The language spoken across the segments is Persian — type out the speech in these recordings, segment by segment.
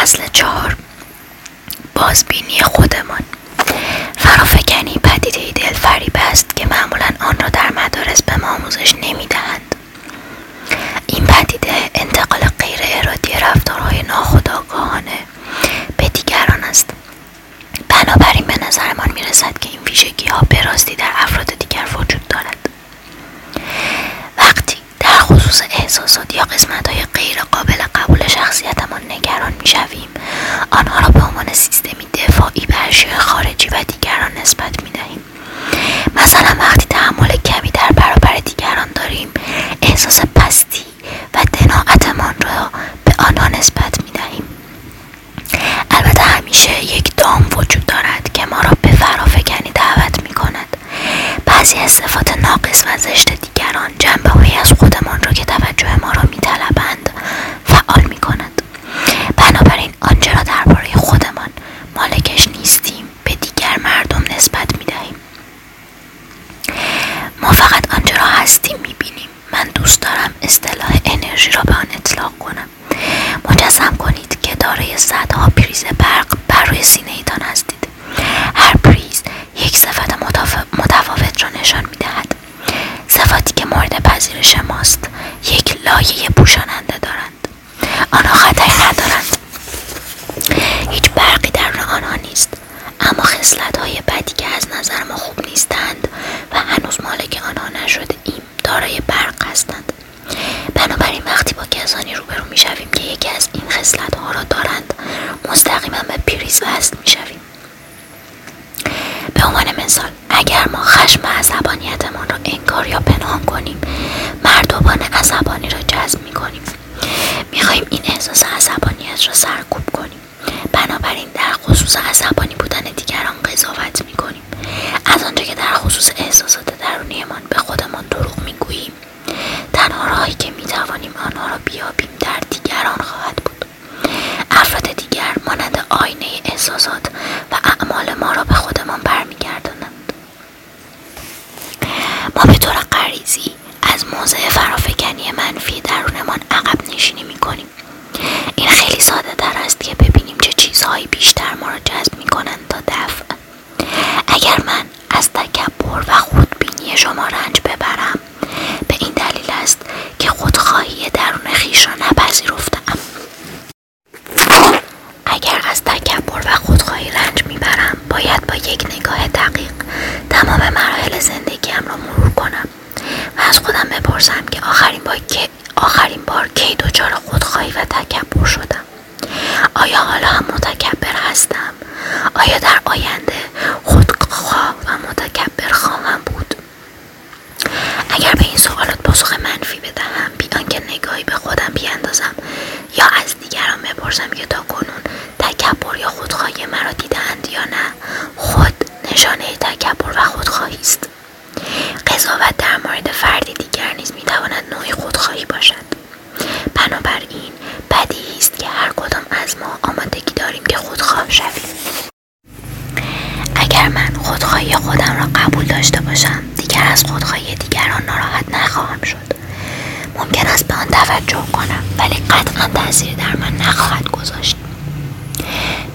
فصل چهار. بازبینی خودمان. فرافکنی پدیده دلفریب است که معمولا آن را در مدارس به ما آموزش نمی‌دهند. این پدیده انتقال غیر ارادی رفتارهای ناخودآگاهانه به دیگران است. بنابراین به نظرمان می‌رسد که این ویژگی ها به راستی در افراد دیگر وجود دارد. خصوص احساسات یا قسمت های غیر قابل قبول شخصیتمان نگران می‌شویم. آنها را به عنوان سیستمی دفاعی به اشیاء خارجی و دیگران نسبت می دهیم مثلا وقتی تحمل کمی در برابر دیگران داریم احساس پستی و دناعتمان را به آنها نسبت می دهیم البته همیشه یک دام وجود دارد که ما را به فرافکنی دعوت می کند بعضی از صفات ناقص و زشت دیگران جنبه های از خودمان را که توجه ما را می طلبند فعال می کند بنابراین آنچه را درباره خودمان مالکش نیستیم به دیگر مردم نسبت می دهیم ما فقط آنچه را هستیم می بینیم من دوست دارم اصطلاح انرژی را به آن اطلاق کنم مجسم کنید که دارای صدها پریز برق بر روی سینه ایتان هستید هر پریز یک صفت متفاوت را نشان می دهد صفاتی که مورد پذیرش ماست یک لایه پوشاننده دارند. آنها خطری ندارند هیچ برقی در آنها نیست اما خصلت های بدی که از نظر ما خوب نیستند و هنوز مالک آنها نشده ایم دارای برق هستند بنابراین وقتی با کسانی روبرو می‌شویم که یکی از این خصلت ها را دارند مستقیما به پریز وصل می‌شویم به عنوان مثال اگر ما خشم و عصبانیتمان را انکار یا پنهان کنیم مردمان عصبانی را جذب می‌کنیم می‌خواهیم این احساس عصبانیت را سرکوب کنیم بنابراین در خصوص عصبانی بودن دیگران قضاوت می‌کنیم از آنجا که در خصوص احساسات درونیمان به خودمان دروغ می‌گوییم تنها راهی که می‌توانیم آنها را بیابیم در دیگران خواهد بود افراد دیگر مانند آینه احساسات و اعمال ما را به خودمان برمیگردانند ما به طور غریزی از موضع فرافکنی منفی درونمان عقب نشینی می‌کنیم این خیلی ساده تر است که ببینیم چه چیزهایی بیشتر ما را جذب می‌کنند تا دفع اگر من از تکبر و خودبینی شما رنج ببرم به این دلیل است که خودخواهی درون خیش را نپذیرفتم اگر از تکبر و خودخواهی رنج می‌برم باید با یک نگاه دقیق تمام مراحل زندگیم را مرور کنم و از خودم بپرسم که آخرین بار که آخرین بار کی دچار خودخواهی و تکبر شدم آیا حالا هم متکبر هستم آیا در آینده خودخواه و متکبر خواهم بود اگر به این سوالات پاسخ منفی بدهم بیان که نگاهی به خودم بیاندازم یا از دیگران بپرسم که تا کنون تکبر یا خودخواهی مرا دیدند یا نه خود نشانه تکبر و خودخواهی است قضاوت در مورد فردی دیگر نیز می‌تواند نوعی خودخواهی باشد بنابراین بدیهی است که هر کدام از ما آمادگی داریم شویم. اگر من خودخواهی خودم را قبول داشته باشم دیگر از خودخواهی دیگران ناراحت نخواهم شد. ممکن است به آن توجه کنم ولی قطعا تاثیر در من نخواهد گذاشت.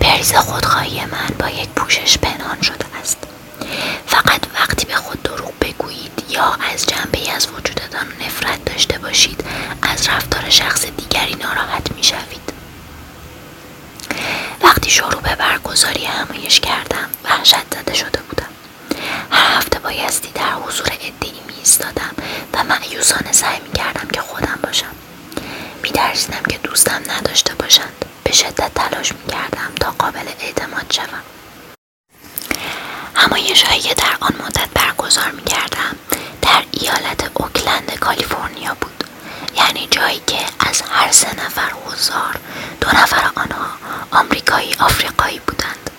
پریز خودخواهی من با یک پوشش پنهان شده است. فقط وقتی به خود دروغ بگویید یا از جنبه از وجودتان نفرت داشته باشید از رفتار شخص دیگری ناراحت می شوید وقتی شروع به برگزاری همایش کردم. وحشت زده شده بودم. هر هفته بایستی در حضور ادهی می ایستادم و معیوسانه سعی می کردم که خودم باشم. می که دوستم نداشته باشند. به شدت تلاش می کردم تا قابل اعتماد شوم. همایش هایی که در آن مدت برگزار می کردم در ایالت اوکلند کالیفرنیا بود. یعنی جایی که از هر سه نفر حضار دو نفر آنها آمریکایی آفریقایی بودند.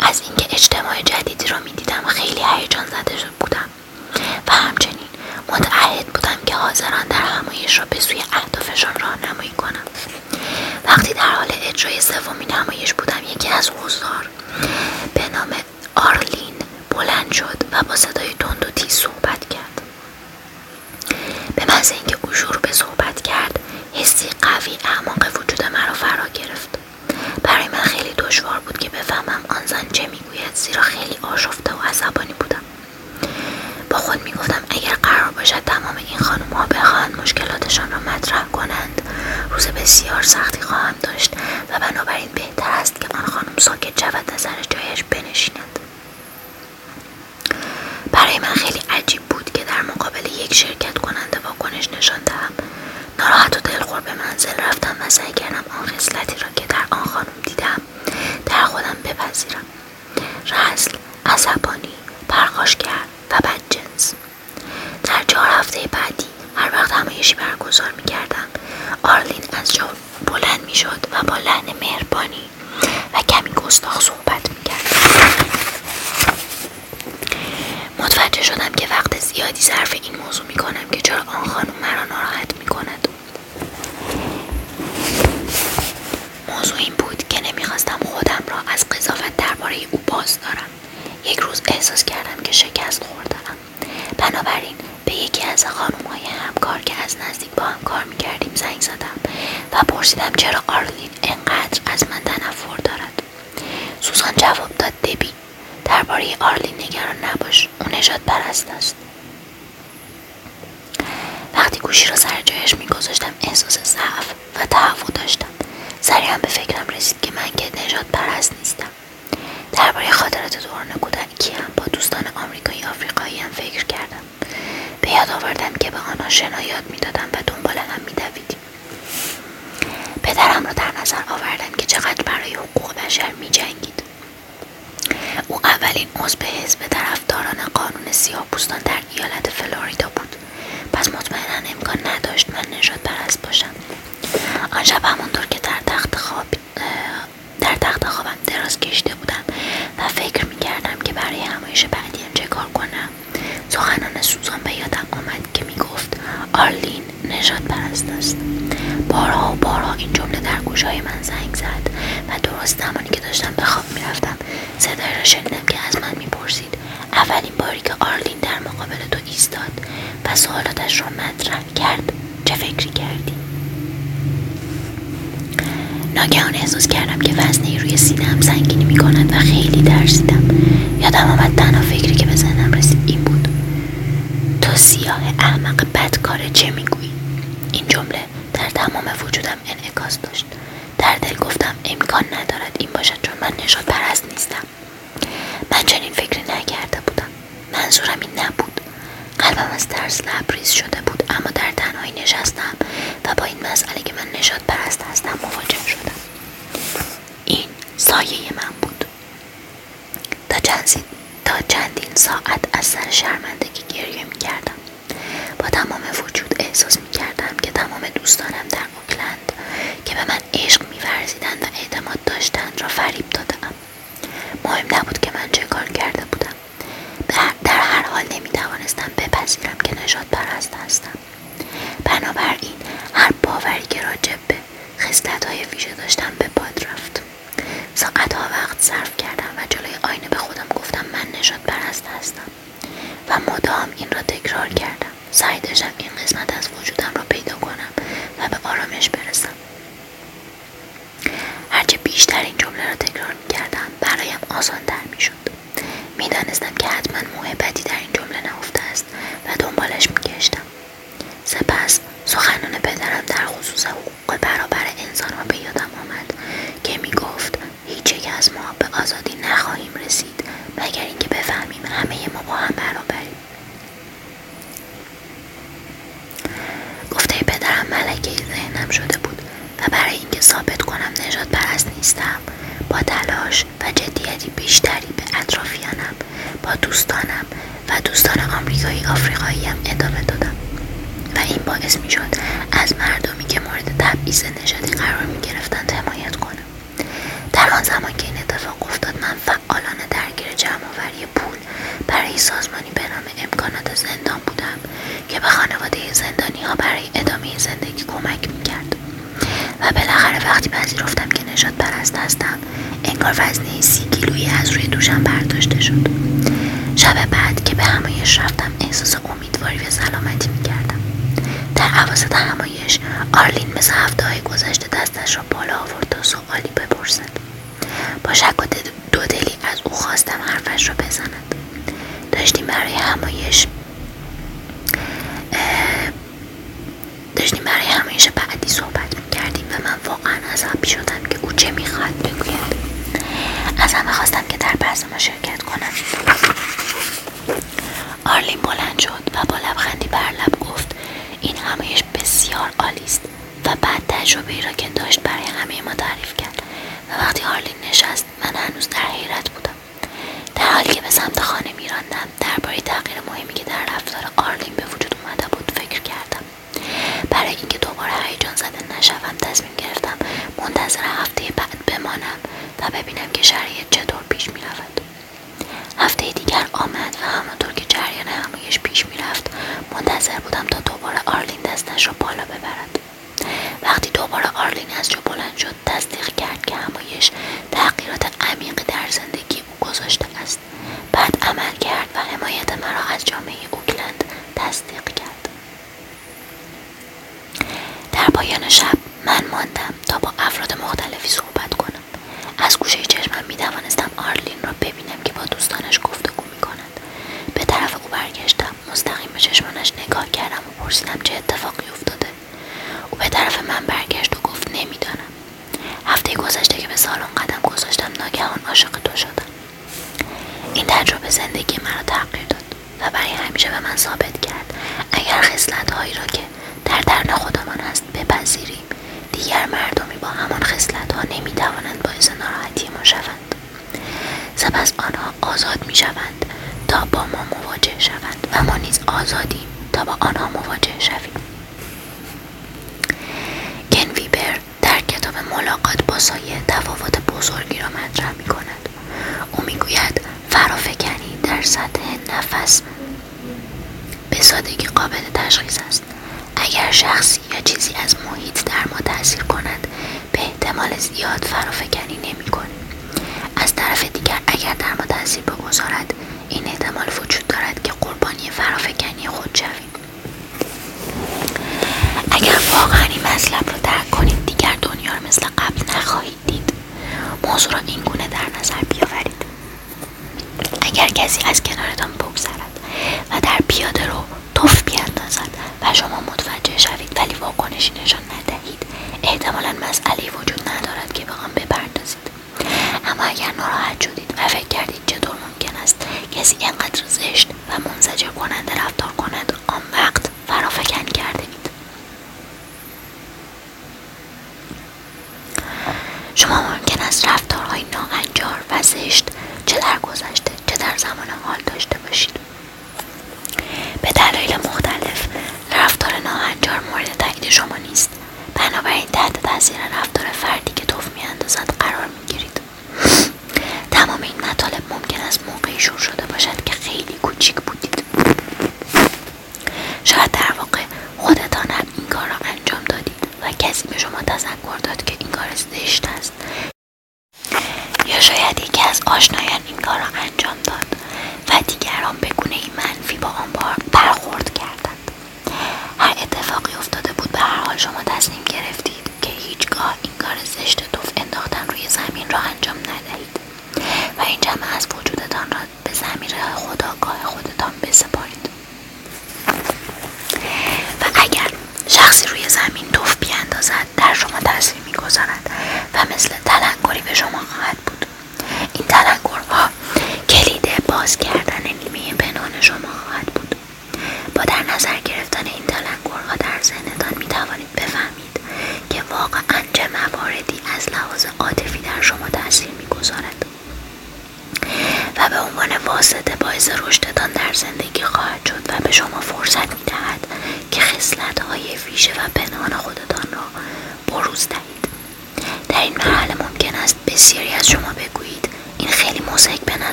از اینکه اجتماع جدیدی را می‌دیدم خیلی هیجان زده شد بودم. و همچنین متعهد بودم که حاضران در همایش را به سوی اهدافشان راهنمایی کنم وقتی در حال اجرای سومین نمایش بودم یکی از حضار به نام آرلین بلند شد و با صدای تند و تیز صحبت کرد. لحظه اینکه او شروع به صحبت کرد حسی قوی اعماق وجود مرا فرا گرفت. برای من خیلی دشوار بود که بفهمم آن زن چه می‌گوید زیرا خیلی آشفته و عصبانی بودم. با خود می‌گفتم اگر قرار باشد تمام این خانم ها بخواهند مشکلاتشان را مطرح کنند روز بسیار سختی خواهم داشت و بنابراین بهتر است که آن خانم ساکت شود نظر جایش بنشیند. برای من خیلی یک شرکت کننده واکنش نشان دهم. ناراحت و دلخور به منزل رفتم و سعی کردم آن خصلتی را که در آن خانم دیدم در خودم بپذیرم. رزل عصبانی پرخاشگر و بدجنس در چهار هفته بعدی هر وقت همایشی برگزار می‌کردم آرلین از جا بلند می‌شد و با لحن مهربانی و کمی گستاخ صحبت می‌کرد. متوجه شدم که وقت زیادی صرف این موضوع می‌کنم که چرا آن خانم مرا ناراحت می‌کند. موضوع این بود که نمی‌خواستم خودم را از قضاوت درباره او باز دارم. یک روز احساس کردم که شکست خوردم. بنابراین به یکی از خانم های همکار که از نزدیک با هم کار می‌کردیم زنگ زدم و پرسیدم چرا آرلین انقدر از من تنفر دارد. سوزان جواب داد دبی درباره آرلین نگران نباش. او نجات پرست است. وقتی گوشی را سر جایش میگذاشتم احساس ضعف و تهوع داشتم. سریعا به فکرم رسید که من که نجات پرست نیستم. درباره خاطرات دوران هم با دوستان آمریکایی آفریقایی هم فکر کردم. به یاد آوردم که به آنها شنایات می‌دادم و دنبال هم میدویدیم. پدرم را در نظر آوردم که چقدر برای حقوق بشر میجنگید. او اولین عضو حزب طرفداران قانون سیاه پوستان در ایالت فلوریدا بود. پس مطمئنا امکان نداشت من نجات پرست باشم. آن شب همانطور که در تخت خواب در تخت خوابم دراز کشیده بودم و فکر می‌کردم که برای همایش بعدیم چه کار کنم. سخنان سوزان به یادم آمد که می‌گفت آرلین نجات پرست است. بارها و بارها این جمله در گوشهای من زنگ زد و درست زمانی که داشتم به خواب می‌رفتم صدای را شنیدم که از من می‌پرسید. اولین باری که آرلین در مقابل تو ایستاد و سوالاتش را مطرح کرد چه فکری کردی؟ ناگهان احساس کردم که وزنی روی سینهام سنگینی می‌کند و خیلی درسیدم یادم آمد تنها فکری که به ذهنم رسید این بود. تو سیاه احمق بدکاره چه می‌گویی؟ این جمله در تمام وجودم انعکاس داشت. در دل گفتم امکان ندارد این باشد چون من نشاد پرست نیستم. من چنین فکری نکرده بودم. منظورم این نبود. قلبم از ترس لبریز شده بود اما در تنهایی نشستم و با این مسئله که من نشاد پرست هستم مواجه شدم. این سایه من بود. تا چندین, ساعت از سر شرمندگی گریه می کردم با تمام وجود احساس می کردم که تمام دوستانم در اوکلند که به من عشق می و اعتماد داشتند را فریب دادم مهم نبود که من چه کار کرده بودم. در هر حال نمی توانستم بپذیرم که نجات پرست هستم بنابراین هر باوری که راجب به خصلت های ویژه داشتم به باد رفت ساعتها وقت صرف کردم و جلوی آینه به خودم گفتم من نجات پرست هستم و مدام این را تکرار کردم سعی داشتم این قسمت از وجودم را پیدا کنم و به آرامش برسم هرچه بیشتر این جمله را تکرار می کردم برایم آسانتر می شد می دانستم که حتما محبتی در این جمله نهفته است و دنبالش می گشتم. سپس سخنان پدرم در خصوص حقوق برابر انسان را به یادم آمد که می گفت هیچ یک از ما به آزادی نخواهیم رسید مگر اینکه بفهمیم همه ما با هم برابریم گفته پدرم ملکه ذهنم شده بود و برای اینکه ثابت کنم نجات پرست نیستم با تلاش و جدیتی بیشتری به اطرافیانم با دوستانم و دوستان آمریکایی آفریقاییم ادامه دادم. و این باعث می شد از مردمی که مورد تبعیض نژادی قرار می گرفتند حمایت کنم. در آن زمان که این اتفاق افتاد من فعالانه درگیر جمعآوری برای سازمانی به نام امکانات زندان بودم که به خانواده زندانی ها برای ادامه زندگی کمک می‌کرد. و بالاخره وقتی پذیرفتم که نجات پرست هستم انگار وزنه سی کیلویی از روی دوشم برداشته شد. شب بعد که به همایش رفتم احساس امیدواری و سلامتی می‌کردم. در عواسط همایش آرلین مثل هفته های گذشته دستش را بالا آورد تا سوالی بپرسد. با شک و دو دلی از او خواستم حرفش را بزند داشتیم برای همایش داشتیم برای همایش بعدی صحبت می‌کردیم و مذهبی شدم که او چه می‌خواهد بگوید. از همه خواستم که در ما شرکت کنم. آرلین بلند شد و با لبخندی بر لب گفت این همهش بسیار عالی است و بعد تجربه ای را که داشت برای همه ما تعریف کرد. و وقتی آرلین نشست من هنوز در حیرت بودم در حالی که به سمت خانه میراندم درباره تغییر مهمی که در رفتار آرلین به وجود اومده بود فکر کردم برای اینکه دوباره هیجان زده نشوم تصمیم گرفتم منتظر هفته بعد بمانم و ببینم که شرایط چطور پیش می‌رود هفته دیگر آمد و همانطور که جریان همایش پیش می‌رفت منتظر بودم تا دوباره آرلین دستش را بالا ببرد وقتی دوباره آرلین از جا بلند شد تصدیق کرد که همایش تغییرات عمیقی در زندگی او گذاشته است بعد عمل کرد و حمایت مرا از جامعه اوکلند تصدیق کرد در پایان شب من ماندم تا با افراد مختلفی صحبت کنم. از گوشه چشمم می توانستم آرلین را ببینم که با دوستانش گفتگو می کند به طرف او برگشتم مستقیم به چشمانش نگاه کردم و پرسیدم چه اتفاقی افتاده. او به طرف من برگشت و گفت نمی‌دانم. هفته گذشته که به سالن قدم گذاشتم ناگهان عاشق تو شدم. این تجربه زندگی مرا تغییر داد و برای همیشه به من ثابت کرد. اگر خصلت هایی را که در درن خودمان هست بپذیریم دیگر مردمی همان خصلت ها نمی توانند باعث ناراحتی ما شوند. سپس آنها آزاد می شوند تا با ما مواجه شوند و ما نیز آزادیم تا با آنها مواجه شویم. کن ویبر در کتاب ملاقات با سایه تفاوت بزرگی را مطرح می کند او می‌گوید فرافکنی در سطح نفس به سادگی قابل تشخیص است. اگر شخصی یا چیزی از محیط در ما تاثیر کند به احتمال زیاد فرافکنی نمی از طرف دیگر اگر در ما تاثیر بگذارد این احتمال وجود دارد که قربانی فرافکنی خود شویم اگر واقعا این مطلب را درک کنید دیگر دنیا را مثل قبل نخواهید دید. موضوع را این گونه در نظر بیاورید. اگر کسی از کنارتان بگذرد و در پیاده رو توف بیاندازد و شما متوجه شوید ولی واکنشی نشان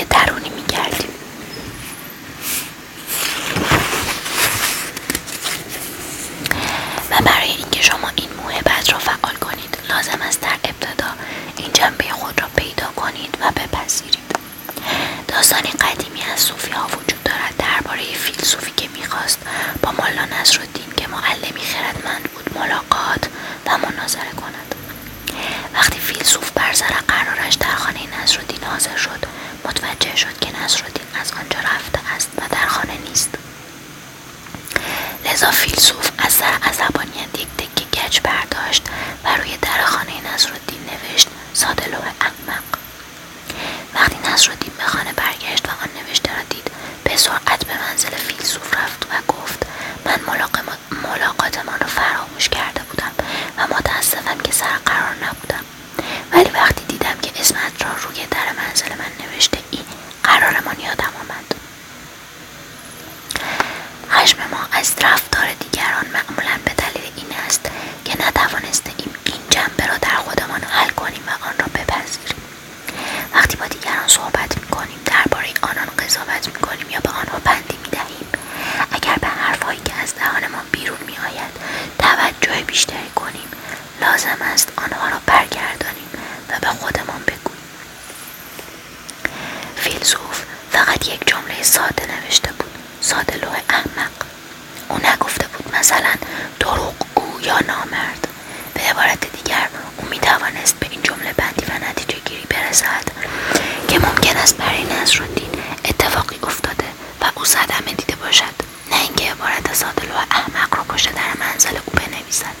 یک ویژگی درونی نصرالدین از آنجا رفته است و در خانه نیست؟ لذا فیلسوف از سر عصبانیت یک تکه گچ برداشت و روی در خانه نصرالدین نوشت ساده لوح احمق. وقتی نصرالدین به خانه برگشت و آن نوشته را دید به سرعت به منزل فیلسوف رفت و گفت از رفتار دیگران معمولا به دلیل این است که نتوانسته این جنبه را در خودمان حل کنیم و آن را بپذیریم. وقتی با دیگران صحبت می‌کنیم درباره آنان قضاوت می‌کنیم یا به آنها بندی می‌دهیم اگر به حرفهایی که از دهانمان بیرون میآید توجه بیشتری کنیم لازم است آنها را برگردانیم و به خودمان بگوییم. فیلسوف فقط یک جمله ساده نوشته بود ساده لوح نگفته بود مثلا دروغ گو یا نامرد. به عبارت دیگر او می‌توانست به این جمله بندی و نتیجه گیری برسد که ممکن است برای نصرالدین اتفاقی افتاده و او صدمه دیده باشد نه اینکه عبارت سادل و احمق را پشت در منزل او بنویسد.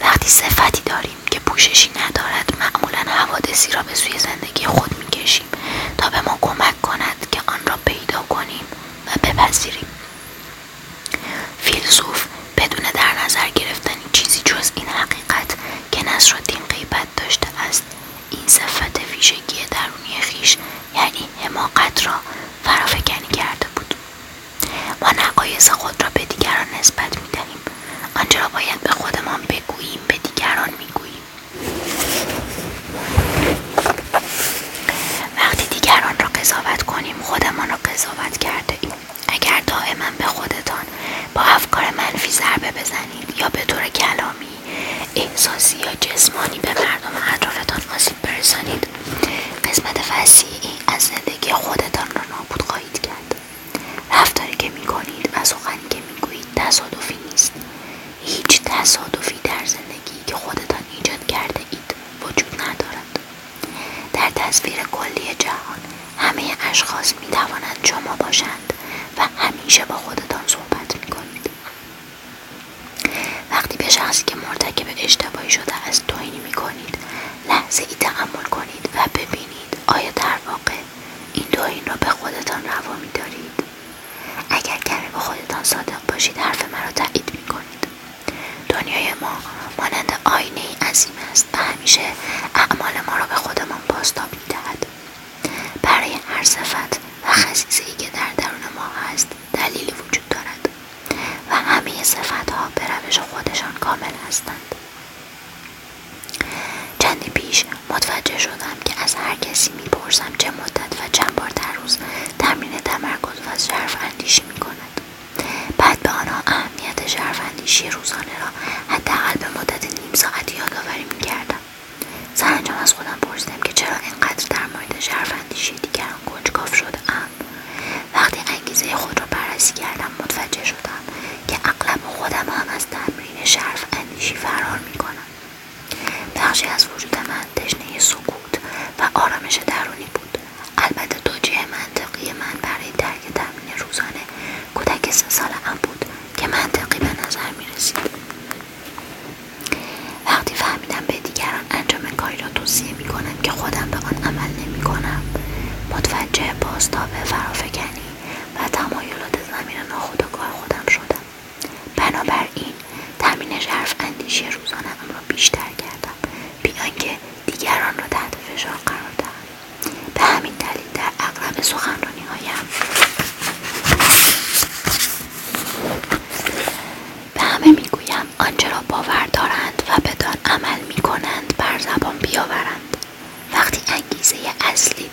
وقتی صفتی داریم که پوششی ندارد معمولا حوادثی را به سوی زندگی emotion. sleep.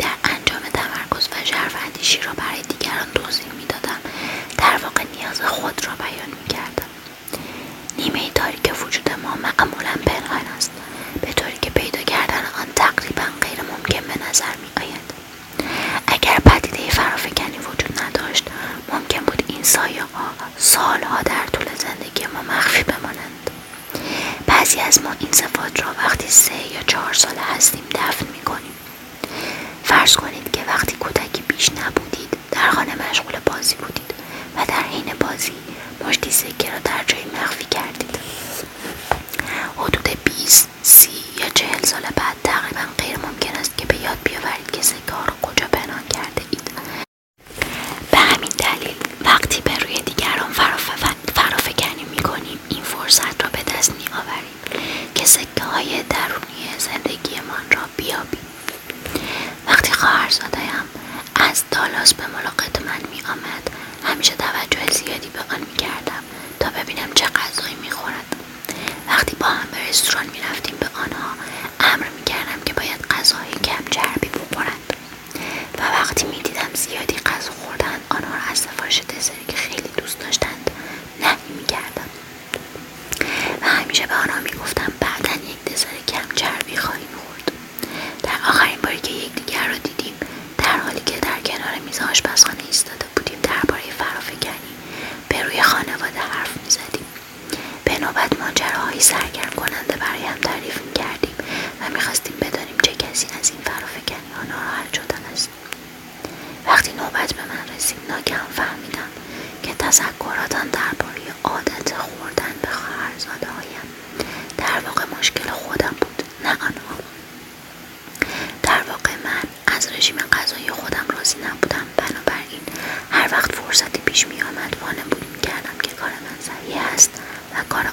پیش می آمد وانمود می کردم که کار من سریع است و کار